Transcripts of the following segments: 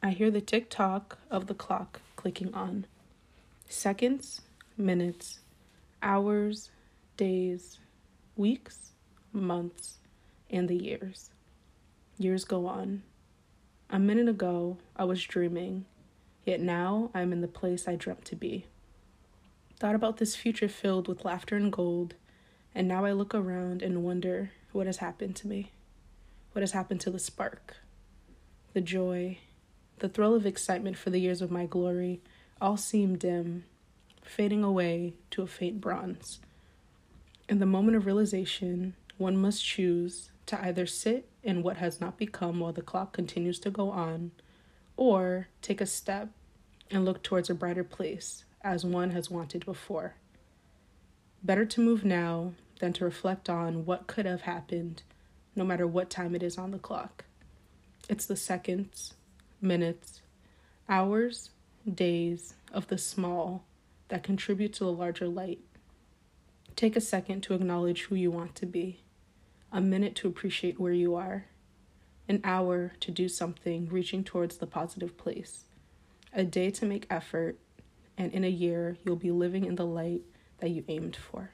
I hear the tick tock of the clock clicking on. Seconds, minutes, hours, days, weeks, months, and the years. Years go on. A minute ago, I was dreaming, yet now I am in the place I dreamt to be. Thought about this future filled with laughter and gold, and now I look around and wonder what has happened to me. What has happened to the spark? The joy, the thrill of excitement for the years of my glory all seem dim, fading away to a faint bronze. In the moment of realization, one must choose to either sit in what has not become while the clock continues to go on, or take a step and look towards a brighter place as one has wanted before. Better to move now than to reflect on what could have happened, no matter what time it is on the clock. It's the seconds, minutes, hours, days of the small that contribute to the larger light. Take a second to acknowledge who you want to be, a minute to appreciate where you are, an hour to do something reaching towards the positive place, a day to make effort, and in a year, you'll be living in the light that you aimed for.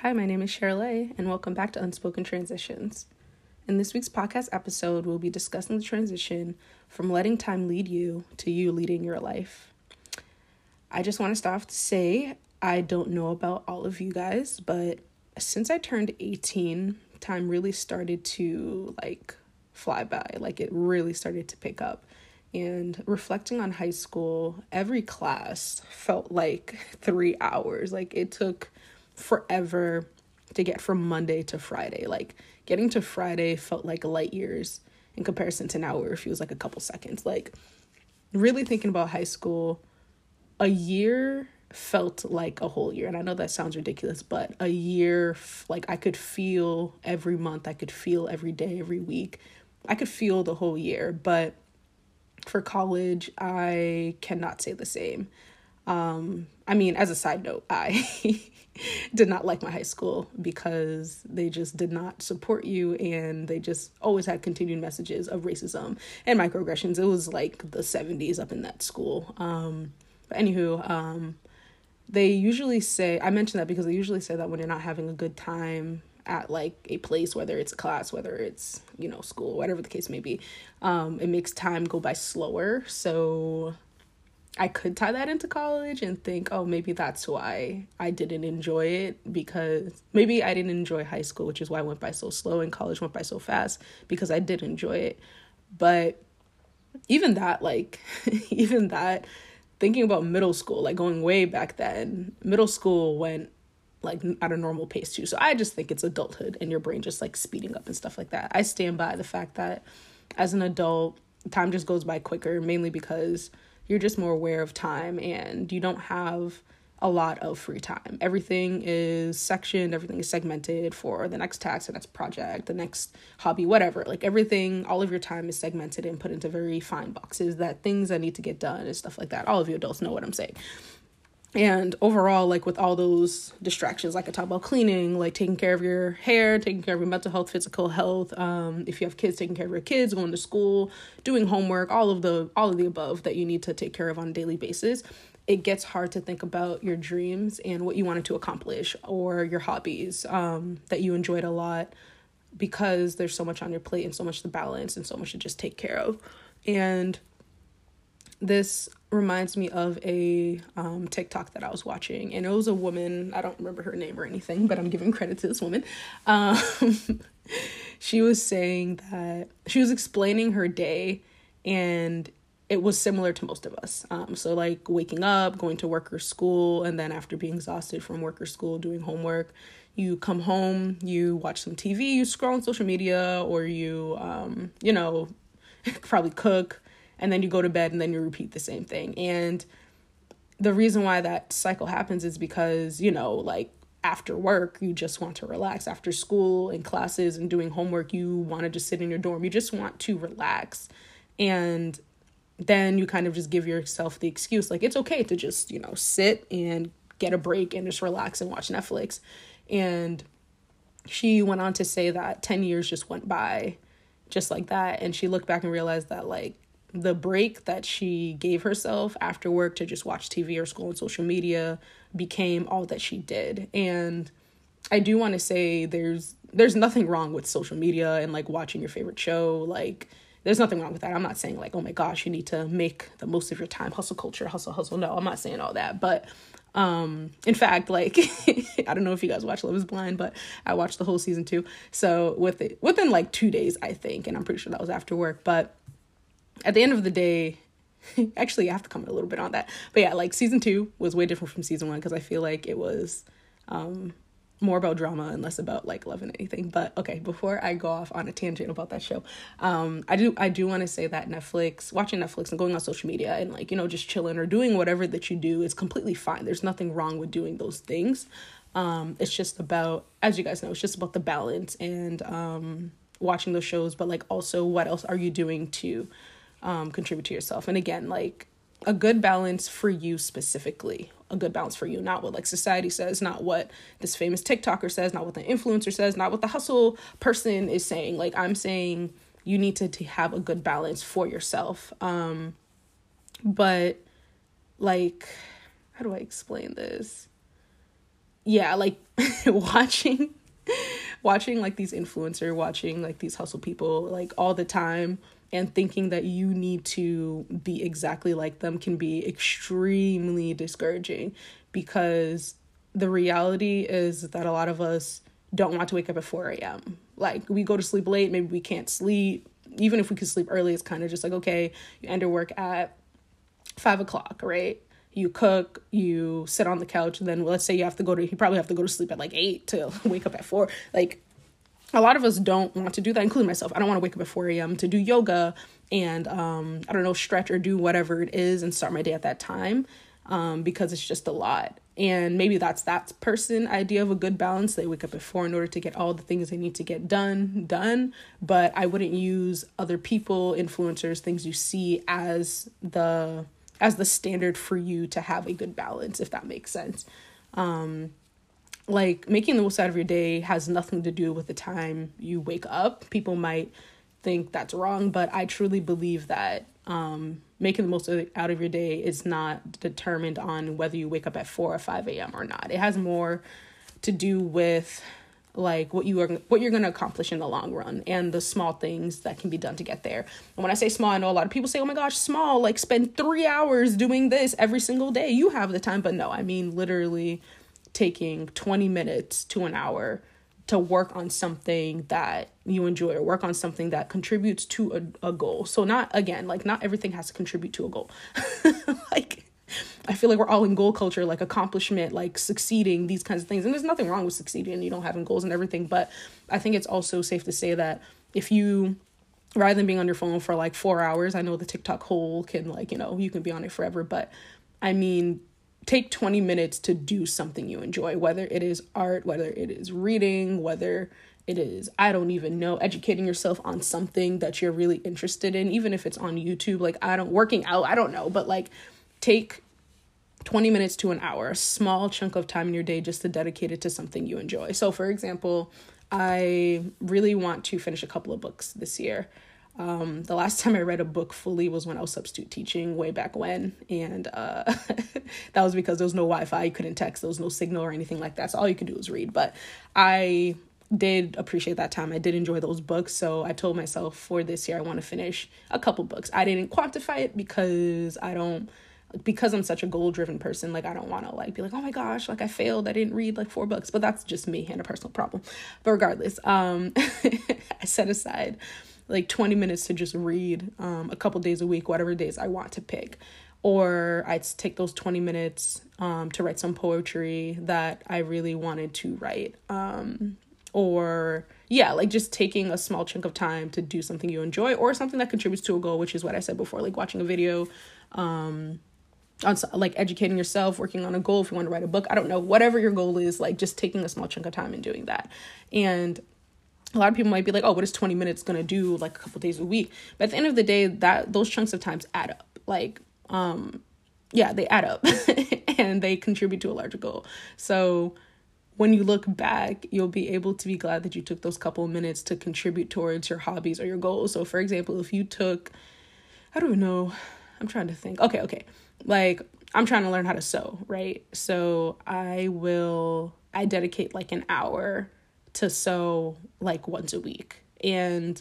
Hi, my name is Shirley, and welcome back to Unspoken Transitions. In this week's podcast episode, we'll be discussing the transition from letting time lead you to you leading your life. I just want to start off to say I don't know about all of you guys, but since I turned 18, time really started to like fly by. Like it really started to pick up. And reflecting on high school, every class felt like three hours. Like it took forever to get from Monday to Friday. Like getting to Friday felt like light years in comparison to now where it feels like a couple seconds. Like really thinking about high school, a year felt like a whole year. And I know that sounds ridiculous, but a year, like I could feel every month, I could feel every day, every week. I could feel the whole year. But for college, I cannot say the same. Um, I mean, as a side note, I did not like my high school because they just did not support you and they just always had continued messages of racism and microaggressions. It was like the 70s up in that school. Um, but anywho, um, they usually say, I mention that because they usually say that when you're not having a good time at like a place, whether it's class, whether it's, you know, school, whatever the case may be, um, it makes time go by slower. So I could tie that into college and think, oh, maybe that's why I didn't enjoy it because maybe I didn't enjoy high school, which is why I went by so slow and college went by so fast because I did enjoy it. But even that, like, even that, thinking about middle school, like going way back then, middle school went like at a normal pace too. So I just think it's adulthood and your brain just like speeding up and stuff like that. I stand by the fact that as an adult, time just goes by quicker, mainly because you're just more aware of time and you don't have a lot of free time. Everything is sectioned, everything is segmented for the next task, the next project, the next hobby, whatever. Like everything, all of your time is segmented and put into very fine boxes that things that need to get done and stuff like that. All of you adults know what I'm saying and overall like with all those distractions like i talk about cleaning like taking care of your hair taking care of your mental health physical health um, if you have kids taking care of your kids going to school doing homework all of the all of the above that you need to take care of on a daily basis it gets hard to think about your dreams and what you wanted to accomplish or your hobbies um, that you enjoyed a lot because there's so much on your plate and so much to balance and so much to just take care of. And this reminds me of a um, TikTok that I was watching, and it was a woman. I don't remember her name or anything, but I'm giving credit to this woman. Um, she was saying that she was explaining her day, and it was similar to most of us. Um, so like waking up, going to work or school, and then after being exhausted from work or school, doing homework, you come home, you watch some TV, you scroll on social media, or you, um, you know, probably cook and then you go to bed and then you repeat the same thing. And the reason why that cycle happens is because, you know, like after work, you just want to relax. After school and classes and doing homework, you want to just sit in your dorm. You just want to relax. And then you kind of just give yourself the excuse like it's okay to just, you know, sit and get a break and just relax and watch Netflix. And she went on to say that 10 years just went by just like that. And she looked back and realized that, like, the break that she gave herself after work to just watch TV or scroll on social media became all that she did. And I do want to say there's there's nothing wrong with social media and like watching your favorite show. Like there's nothing wrong with that. I'm not saying like, oh my gosh, you need to make the most of your time, hustle culture, hustle, hustle. No, I'm not saying all that. But um, in fact, like I don't know if you guys watch Love is Blind, but I watched the whole season two. So with it within like two days, I think, and I'm pretty sure that was after work. But at the end of the day, actually I have to comment a little bit on that. But yeah, like season two was way different from season one because I feel like it was um more about drama and less about like love and anything. But okay, before I go off on a tangent about that show, um, I do I do want to say that Netflix, watching Netflix and going on social media and like you know just chilling or doing whatever that you do is completely fine. There's nothing wrong with doing those things. Um, it's just about, as you guys know, it's just about the balance and um, watching those shows, but like also what else are you doing to um, contribute to yourself? And again, like a good balance for you specifically a good balance for you not what like society says not what this famous tiktoker says not what the influencer says not what the hustle person is saying. Like i'm saying you need to, to have a good balance for yourself. Um but like how do i explain this? Yeah like watching watching like these influencer watching like these hustle people like all the time and thinking that you need to be exactly like them can be extremely discouraging because the reality is that a lot of us don't want to wake up at 4 a.m. Like we go to sleep late, maybe we can't sleep. Even if we could sleep early, it's kind of just like, okay, you end your work at five o'clock, right? You cook, you sit on the couch, and then let's say you have to go to, you probably have to go to sleep at like eight to wake up at four. Like a lot of us don't want to do that, including myself. I don't want to wake up at 4 a.m. to do yoga and, um, I don't know, stretch or do whatever it is and start my day at that time um, because it's just a lot. And maybe that's that person idea of a good balance. They wake up at four in order to get all the things they need to get done, done. But I wouldn't use other people, influencers, things you see as the as the standard for you to have a good balance, if that makes sense. Um, like making the most out of your day has nothing to do with the time you wake up. People might think that's wrong, but I truly believe that um, making the most out of your day is not determined on whether you wake up at 4 or 5 a.m. or not. It has more to do with like what you are what you're going to accomplish in the long run and the small things that can be done to get there. And when I say small, I know a lot of people say, "Oh my gosh, small, like spend 3 hours doing this every single day. You have the time." But no, I mean literally taking 20 minutes to an hour to work on something that you enjoy or work on something that contributes to a, a goal. So not again, like not everything has to contribute to a goal. like I feel like we're all in goal culture, like accomplishment, like succeeding, these kinds of things. And there's nothing wrong with succeeding and you don't having goals and everything. But I think it's also safe to say that if you rather than being on your phone for like four hours, I know the TikTok hole can like, you know, you can be on it forever, but I mean take 20 minutes to do something you enjoy, whether it is art, whether it is reading, whether it is, I don't even know, educating yourself on something that you're really interested in, even if it's on YouTube. Like, I don't, working out, I don't know, but like, take 20 minutes to an hour, a small chunk of time in your day just to dedicate it to something you enjoy. So, for example, I really want to finish a couple of books this year. Um, the last time I read a book fully was when I was substitute teaching way back when, and uh, that was because there was no Wi-Fi, you couldn't text, there was no signal or anything like that. So all you could do was read. But I did appreciate that time. I did enjoy those books, so I told myself for this year I want to finish a couple books. I didn't quantify it because I don't because I'm such a goal driven person, like I don't want to like be like, oh my gosh, like I failed, I didn't read like four books, but that's just me and a personal problem. But regardless, um, I set aside like 20 minutes to just read um, a couple days a week, whatever days I want to pick. Or I'd take those 20 minutes um, to write some poetry that I really wanted to write. Um, or, yeah, like just taking a small chunk of time to do something you enjoy or something that contributes to a goal, which is what I said before, like watching a video, um, on like educating yourself, working on a goal, if you want to write a book, I don't know, whatever your goal is, like just taking a small chunk of time and doing that. And a lot of people might be like, oh, what is 20 minutes gonna do like a couple days a week? But at the end of the day, that those chunks of times add up. Like, um, yeah, they add up and they contribute to a larger goal. So when you look back, you'll be able to be glad that you took those couple of minutes to contribute towards your hobbies or your goals. So for example, if you took I don't know. I'm trying to think. Okay, okay. Like I'm trying to learn how to sew, right? So I will I dedicate like an hour to sew like once a week. And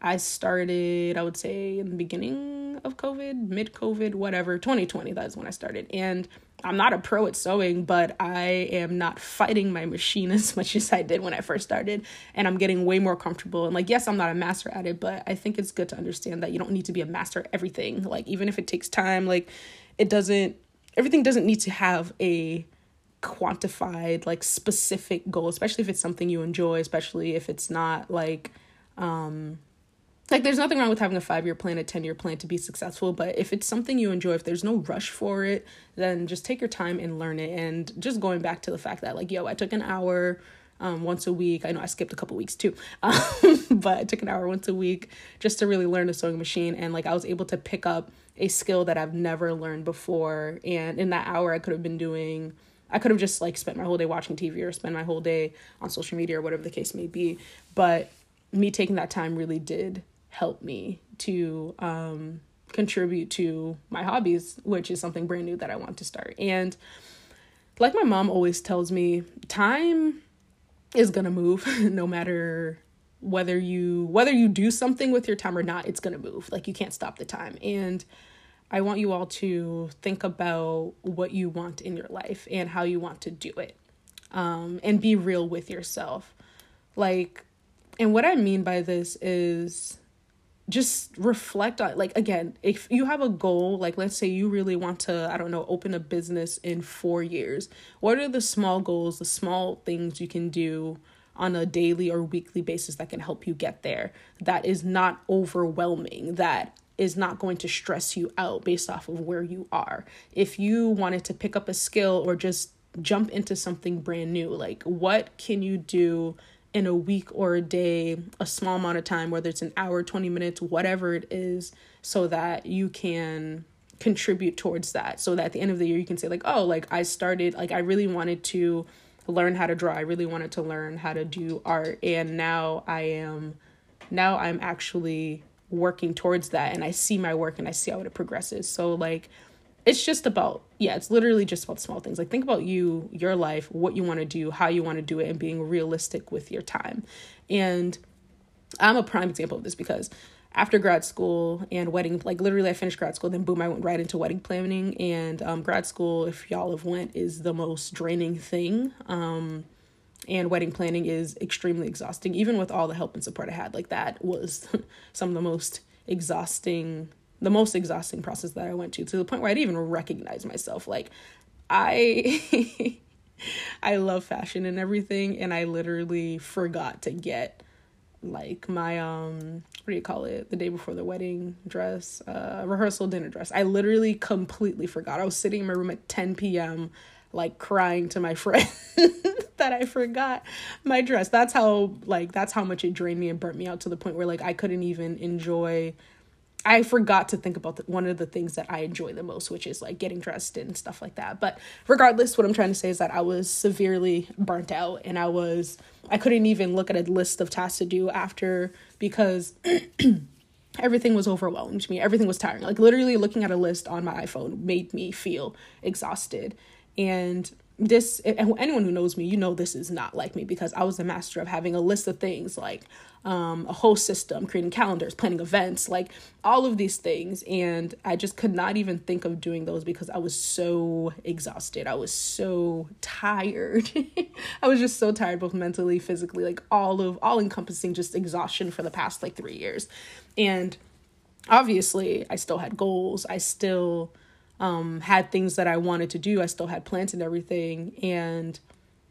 I started, I would say, in the beginning of COVID, mid COVID, whatever, 2020, that's when I started. And I'm not a pro at sewing, but I am not fighting my machine as much as I did when I first started. And I'm getting way more comfortable. And like, yes, I'm not a master at it, but I think it's good to understand that you don't need to be a master at everything. Like, even if it takes time, like, it doesn't, everything doesn't need to have a quantified, like, specific goal, especially if it's something you enjoy, especially if it's not like, um, like there's nothing wrong with having a five year plan a 10 year plan to be successful but if it's something you enjoy if there's no rush for it then just take your time and learn it. And just going back to the fact that like yo i took an hour um, once a week i know i skipped a couple weeks too um, but i took an hour once a week just to really learn the sewing machine and like i was able to pick up a skill that i've never learned before and in that hour i could have been doing I could have just like spent my whole day watching TV or spend my whole day on social media or whatever the case may be. But me taking that time really did help me to um, contribute to my hobbies, which is something brand new that I want to start. And like my mom always tells me, time is going to move no matter whether you whether you do something with your time or not, it's going to move. Like you can't stop the time. And I want you all to think about what you want in your life and how you want to do it. Um, and be real with yourself. Like, and what I mean by this is just reflect on like again if you have a goal like let's say you really want to i don't know open a business in 4 years what are the small goals the small things you can do on a daily or weekly basis that can help you get there that is not overwhelming that is not going to stress you out based off of where you are? If you wanted to pick up a skill or just jump into something brand new like what can you do in a week or a day, a small amount of time, whether it's an hour, 20 minutes, whatever it is, so that you can contribute towards that. So that at the end of the year, you can say, like, oh, like I started, like I really wanted to learn how to draw. I really wanted to learn how to do art. And now I am, now I'm actually working towards that. And I see my work and I see how it progresses. So, like, it's just about yeah it's literally just about small things. Like think about you your life what you want to do how you want to do it and being realistic with your time. And i'm a prime example of this because after grad school and wedding like literally i finished grad school then boom i went right into wedding planning. And um, grad school if y'all have went is the most draining thing. Um, and wedding planning is extremely exhausting. Even with all the help and support i had like that was some of the most exhausting the most exhausting process that I went to to the point where I didn't even recognize myself. Like I I love fashion and everything and I literally forgot to get like my um what do you call it? The day before the wedding dress uh rehearsal dinner dress. I literally completely forgot. I was sitting in my room at 10 p.m like crying to my friend that i forgot my dress. That's how like that's how much it drained me and burnt me out to the point where like i couldn't even enjoy I forgot to think about the, one of the things that I enjoy the most, which is like getting dressed and stuff like that. But regardless, what I'm trying to say is that I was severely burnt out and I was, I couldn't even look at a list of tasks to do after because everything was overwhelming to me. Everything was tiring. Like literally looking at a list on my iPhone made me feel exhausted. And this anyone who knows me you know this is not like me because i was a master of having a list of things like um, a whole system creating calendars planning events like all of these things. And i just could not even think of doing those because i was so exhausted. I was so tired. I was just so tired both mentally physically like all of all encompassing just exhaustion for the past like three years. And obviously i still had goals. I still um, had things that I wanted to do. I still had plans and everything, and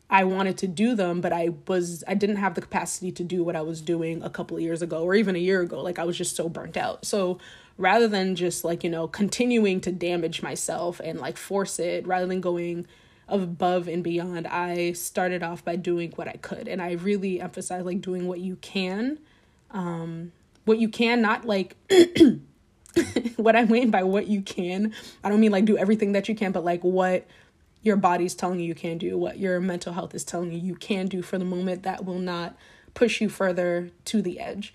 I wanted to do them, but I was I didn't have the capacity to do what I was doing a couple of years ago or even a year ago. Like I was just so burnt out. So rather than just like you know continuing to damage myself and like force it, rather than going above and beyond, I started off by doing what I could, and I really emphasize like doing what you can, um, what you can, not like. what I mean by what you can, I don't mean like do everything that you can, but like what your body's telling you you can do, what your mental health is telling you you can do for the moment that will not push you further to the edge.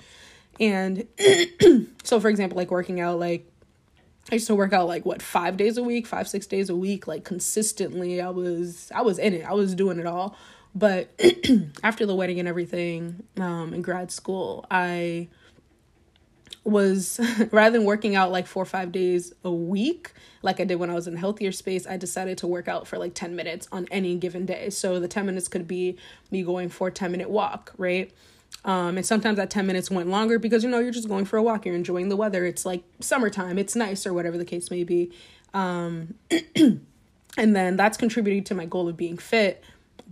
And so, for example, like working out, like I used to work out like what five days a week, five six days a week, like consistently. I was I was in it. I was doing it all. But after the wedding and everything, um, in grad school, I was rather than working out like four or five days a week, like I did when I was in healthier space, I decided to work out for like 10 minutes on any given day. So the 10 minutes could be me going for a 10 minute walk, right? Um, and sometimes that 10 minutes went longer because, you know, you're just going for a walk, you're enjoying the weather. It's like summertime, it's nice, or whatever the case may be. Um, and then that's contributing to my goal of being fit,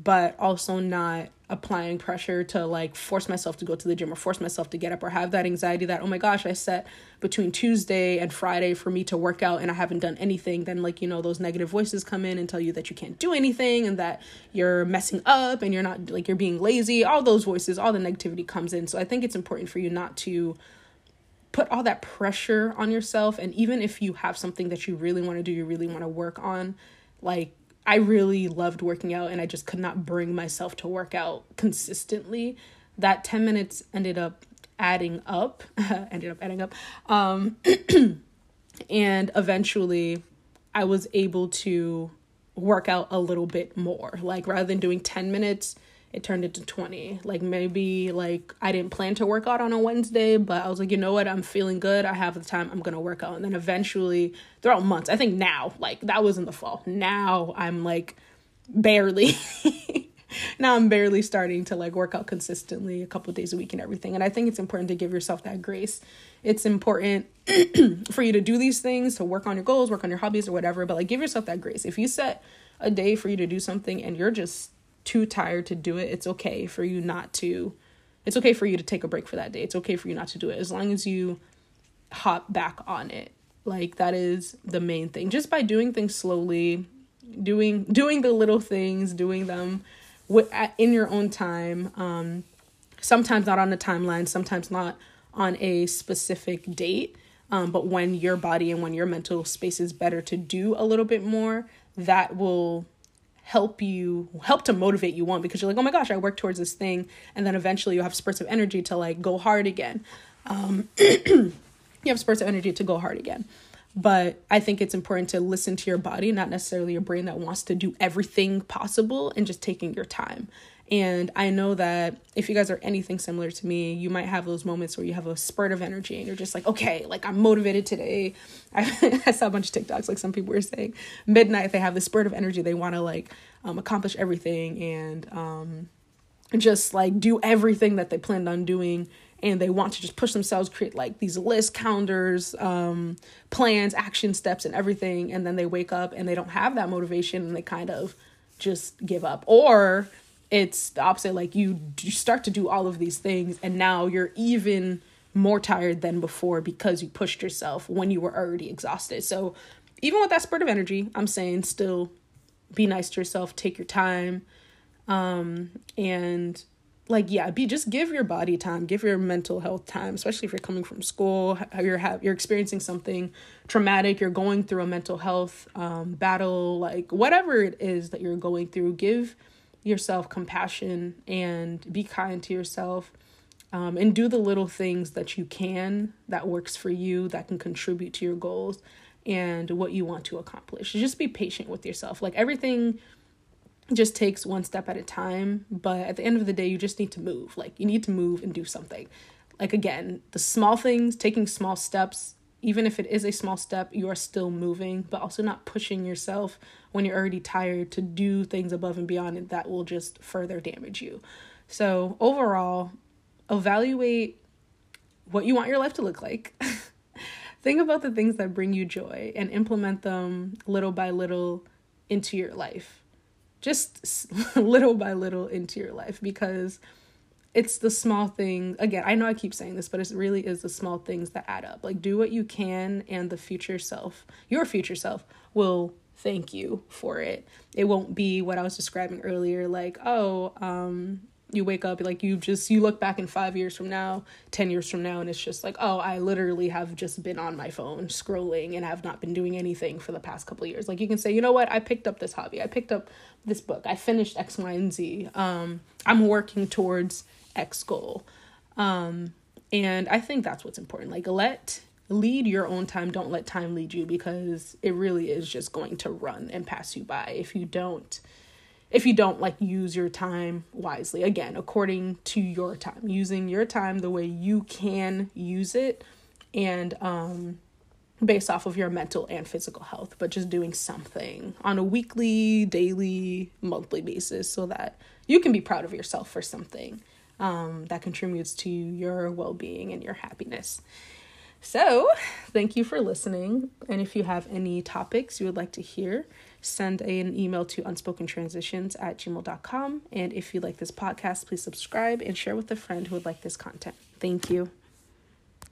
but also not applying pressure to like force myself to go to the gym or force myself to get up or have that anxiety that oh my gosh i set between tuesday and friday for me to work out and i haven't done anything then like you know those negative voices come in and tell you that you can't do anything and that you're messing up and you're not like you're being lazy. All those voices all the negativity comes in. So i think it's important for you not to put all that pressure on yourself. And even if you have something that you really want to do you really want to work on like I really loved working out and I just could not bring myself to work out consistently. That 10 minutes ended up adding up, ended up adding up. Um, and eventually I was able to work out a little bit more. Like rather than doing 10 minutes, it turned into 20 like maybe like i didn't plan to work out on a wednesday but i was like you know what? I'm feeling good. I have the time. I'm gonna work out. And then eventually throughout months i think now like that was in the fall. Now i'm like barely now i'm barely starting to like work out consistently a couple days a week and everything. And i think it's important to give yourself that grace. It's important for you to do these things to work on your goals work on your hobbies or whatever but like give yourself that grace. If you set a day for you to do something and you're just too tired to do it, it's okay for you not to. It's okay for you to take a break for that day. It's okay for you not to do it as long as you hop back on it. Like that is the main thing. Just by doing things slowly, doing doing the little things, doing them with, in your own time. Um, sometimes not on a timeline, sometimes not on a specific date. Um, but when your body and when your mental space is better to do a little bit more, that will help you help to motivate you on because you're like oh my gosh i work towards this thing and then eventually you have spurts of energy to like go hard again. Um, you have spurts of energy to go hard again. But i think it's important to listen to your body not necessarily your brain that wants to do everything possible and just taking your time and I know that if you guys are anything similar to me, you might have those moments where you have a spurt of energy and you're just like, okay, like I'm motivated today. I, I saw a bunch of TikToks, like some people were saying, midnight, they have this spurt of energy. They want to like um, accomplish everything and um, just like do everything that they planned on doing. And they want to just push themselves, create like these lists, calendars, um, plans, action steps, and everything. And then they wake up and they don't have that motivation and they kind of just give up. Or it's the opposite like you, you start to do all of these things and now you're even more tired than before because you pushed yourself when you were already exhausted. So even with that spurt of energy i'm saying still be nice to yourself take your time um and like yeah be just give your body time give your mental health time especially if you're coming from school you're you're experiencing something traumatic you're going through a mental health um battle like whatever it is that you're going through give yourself compassion and be kind to yourself um, and do the little things that you can that works for you that can contribute to your goals and what you want to accomplish. Just be patient with yourself. Like everything just takes one step at a time but at the end of the day you just need to move. Like you need to move and do something. Like again the small things taking small steps even if it is a small step, you are still moving, but also not pushing yourself when you're already tired to do things above and beyond, and that will just further damage you. So, overall, evaluate what you want your life to look like. Think about the things that bring you joy and implement them little by little into your life. Just little by little into your life because it's the small thing again i know i keep saying this but it really is the small things that add up. Like do what you can and the future self your future self will thank you for it. It won't be what i was describing earlier like oh um you wake up like you just you look back in five years from now ten years from now and it's just like oh i literally have just been on my phone scrolling and have not been doing anything for the past couple of years like you can say you know what i picked up this hobby i picked up this book i finished x y and z um i'm working towards X goal. Um, and I think that's what's important. Like, let lead your own time. Don't let time lead you because it really is just going to run and pass you by if you don't if you don't like use your time wisely. Again according to your time. Using your time the way you can use it and um based off of your mental and physical health but just doing something on a weekly daily monthly basis so that you can be proud of yourself for something um, that contributes to your well-being and your happiness. So thank you for listening. And if you have any topics you would like to hear send an email to unspokentransitions at gmail.com. And if you like this podcast, please subscribe and share with a friend who would like this content. Thank you.